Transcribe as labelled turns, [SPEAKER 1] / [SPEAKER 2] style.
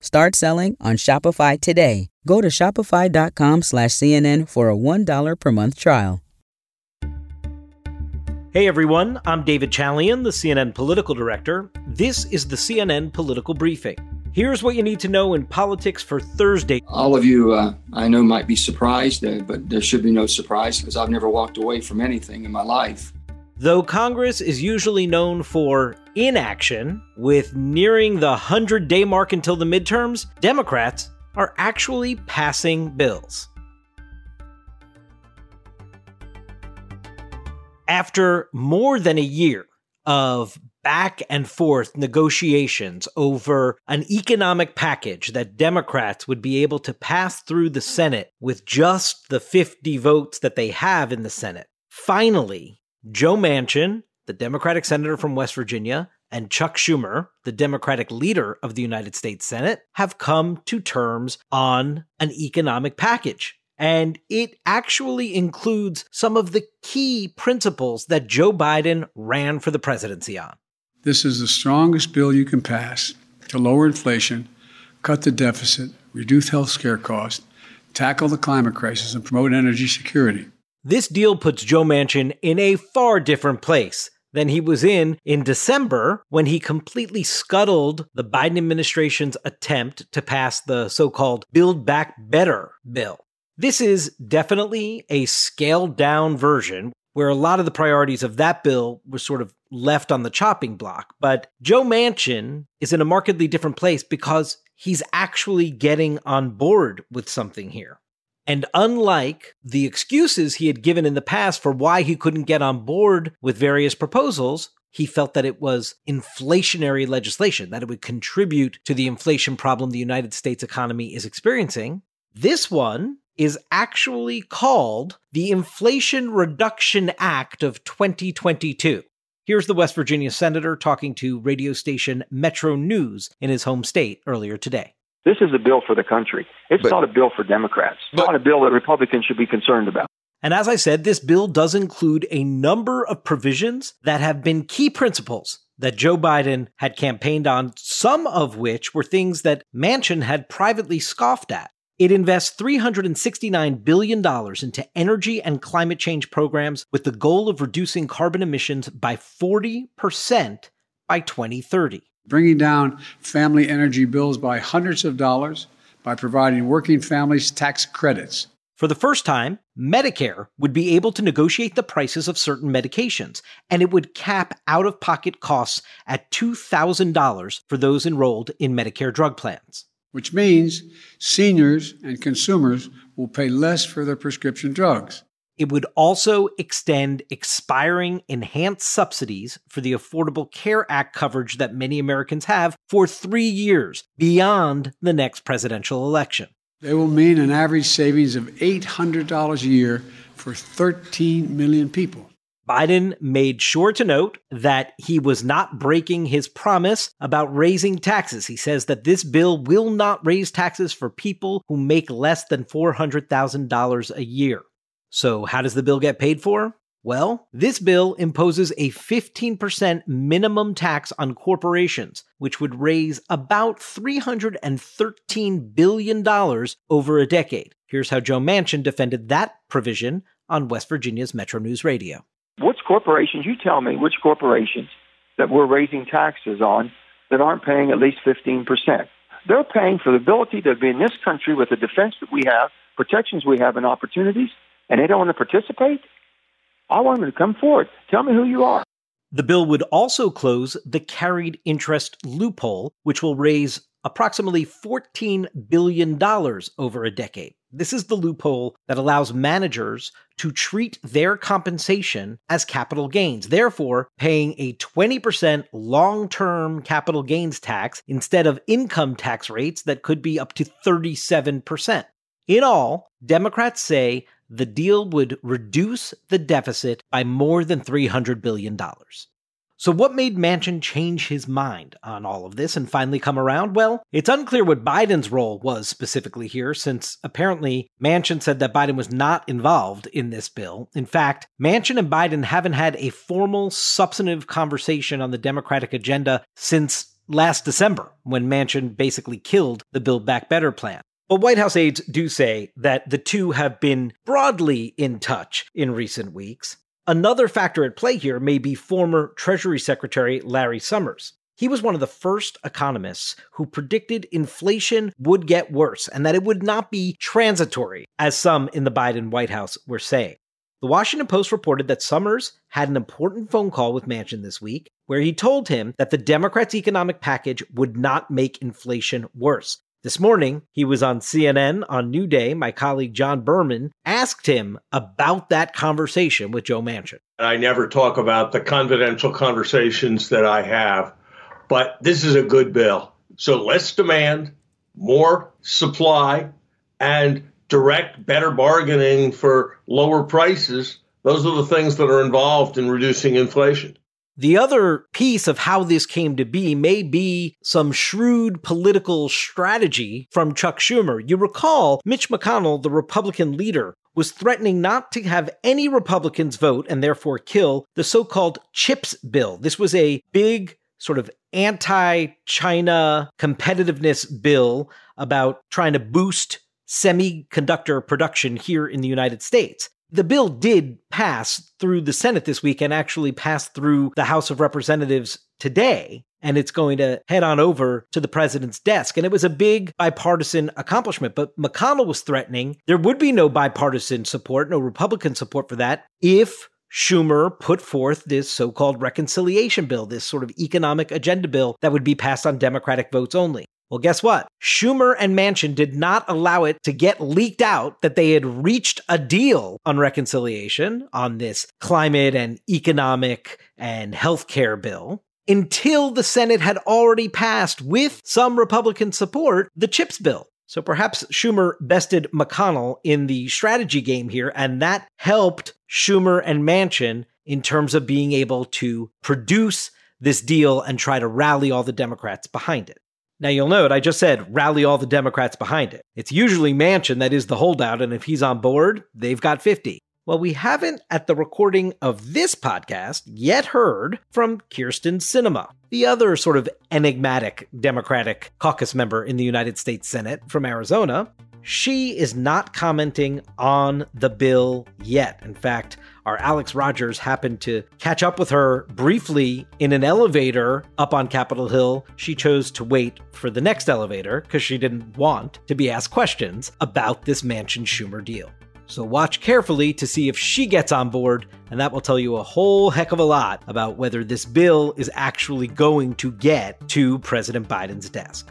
[SPEAKER 1] Start selling on Shopify today. Go to shopify.com slash CNN for a $1 per month trial.
[SPEAKER 2] Hey everyone, I'm David Chalian, the CNN political director. This is the CNN Political Briefing. Here's what you need to know in politics for Thursday.
[SPEAKER 3] All of you, uh, I know, might be surprised, uh, but there should be no surprise because I've never walked away from anything in my life.
[SPEAKER 2] Though Congress is usually known for inaction, with nearing the 100 day mark until the midterms, Democrats are actually passing bills. After more than a year of back and forth negotiations over an economic package that Democrats would be able to pass through the Senate with just the 50 votes that they have in the Senate, finally, Joe Manchin, the Democratic senator from West Virginia, and Chuck Schumer, the Democratic leader of the United States Senate, have come to terms on an economic package. And it actually includes some of the key principles that Joe Biden ran for the presidency on.
[SPEAKER 4] This is the strongest bill you can pass to lower inflation, cut the deficit, reduce health care costs, tackle the climate crisis, and promote energy security.
[SPEAKER 2] This deal puts Joe Manchin in a far different place than he was in in December when he completely scuttled the Biden administration's attempt to pass the so called Build Back Better bill. This is definitely a scaled down version where a lot of the priorities of that bill were sort of left on the chopping block. But Joe Manchin is in a markedly different place because he's actually getting on board with something here. And unlike the excuses he had given in the past for why he couldn't get on board with various proposals, he felt that it was inflationary legislation, that it would contribute to the inflation problem the United States economy is experiencing. This one is actually called the Inflation Reduction Act of 2022. Here's the West Virginia senator talking to radio station Metro News in his home state earlier today.
[SPEAKER 5] This is a bill for the country. It's but, not a bill for Democrats. It's but, not a bill that Republicans should be concerned about.
[SPEAKER 2] And as I said, this bill does include a number of provisions that have been key principles that Joe Biden had campaigned on, some of which were things that Manchin had privately scoffed at. It invests $369 billion into energy and climate change programs with the goal of reducing carbon emissions by 40% by 2030
[SPEAKER 4] bringing down family energy bills by hundreds of dollars by providing working families tax credits.
[SPEAKER 2] For the first time, Medicare would be able to negotiate the prices of certain medications, and it would cap out of pocket costs at $2,000 for those enrolled in Medicare drug plans.
[SPEAKER 4] Which means seniors and consumers will pay less for their prescription drugs.
[SPEAKER 2] It would also extend expiring enhanced subsidies for the Affordable Care Act coverage that many Americans have for three years beyond the next presidential election.
[SPEAKER 4] They will mean an average savings of $800 a year for 13 million people.
[SPEAKER 2] Biden made sure to note that he was not breaking his promise about raising taxes. He says that this bill will not raise taxes for people who make less than $400,000 a year. So, how does the bill get paid for? Well, this bill imposes a 15% minimum tax on corporations, which would raise about $313 billion over a decade. Here's how Joe Manchin defended that provision on West Virginia's Metro News Radio.
[SPEAKER 5] Which corporations, you tell me, which corporations that we're raising taxes on that aren't paying at least 15%? They're paying for the ability to be in this country with the defense that we have, protections we have, and opportunities and they don't want to participate, I want them to come forward. Tell me who you are.
[SPEAKER 2] The bill would also close the carried interest loophole, which will raise approximately $14 billion over a decade. This is the loophole that allows managers to treat their compensation as capital gains, therefore, paying a 20% long term capital gains tax instead of income tax rates that could be up to 37%. In all, Democrats say the deal would reduce the deficit by more than $300 billion. So, what made Manchin change his mind on all of this and finally come around? Well, it's unclear what Biden's role was specifically here, since apparently Manchin said that Biden was not involved in this bill. In fact, Manchin and Biden haven't had a formal, substantive conversation on the Democratic agenda since last December when Manchin basically killed the Build Back Better plan. But White House aides do say that the two have been broadly in touch in recent weeks. Another factor at play here may be former Treasury Secretary Larry Summers. He was one of the first economists who predicted inflation would get worse and that it would not be transitory, as some in the Biden White House were saying. The Washington Post reported that Summers had an important phone call with Manchin this week where he told him that the Democrats' economic package would not make inflation worse. This morning, he was on CNN on New Day. My colleague John Berman asked him about that conversation with Joe Manchin.
[SPEAKER 6] I never talk about the confidential conversations that I have, but this is a good bill. So less demand, more supply, and direct better bargaining for lower prices. Those are the things that are involved in reducing inflation.
[SPEAKER 2] The other piece of how this came to be may be some shrewd political strategy from Chuck Schumer. You recall Mitch McConnell, the Republican leader, was threatening not to have any Republicans vote and therefore kill the so called CHIPS bill. This was a big sort of anti China competitiveness bill about trying to boost semiconductor production here in the United States. The bill did pass through the Senate this week and actually passed through the House of Representatives today. And it's going to head on over to the president's desk. And it was a big bipartisan accomplishment. But McConnell was threatening there would be no bipartisan support, no Republican support for that, if Schumer put forth this so called reconciliation bill, this sort of economic agenda bill that would be passed on Democratic votes only. Well, guess what? Schumer and Manchin did not allow it to get leaked out that they had reached a deal on reconciliation on this climate and economic and healthcare bill until the Senate had already passed, with some Republican support, the CHIPS bill. So perhaps Schumer bested McConnell in the strategy game here, and that helped Schumer and Manchin in terms of being able to produce this deal and try to rally all the Democrats behind it. Now you'll note I just said rally all the Democrats behind it. It's usually Manchin that is the holdout, and if he's on board, they've got 50. Well, we haven't at the recording of this podcast yet heard from Kyrsten Sinema, the other sort of enigmatic Democratic caucus member in the United States Senate from Arizona. She is not commenting on the bill yet. In fact, our Alex Rogers happened to catch up with her briefly in an elevator up on Capitol Hill. She chose to wait for the next elevator because she didn't want to be asked questions about this Manchin Schumer deal. So watch carefully to see if she gets on board, and that will tell you a whole heck of a lot about whether this bill is actually going to get to President Biden's desk.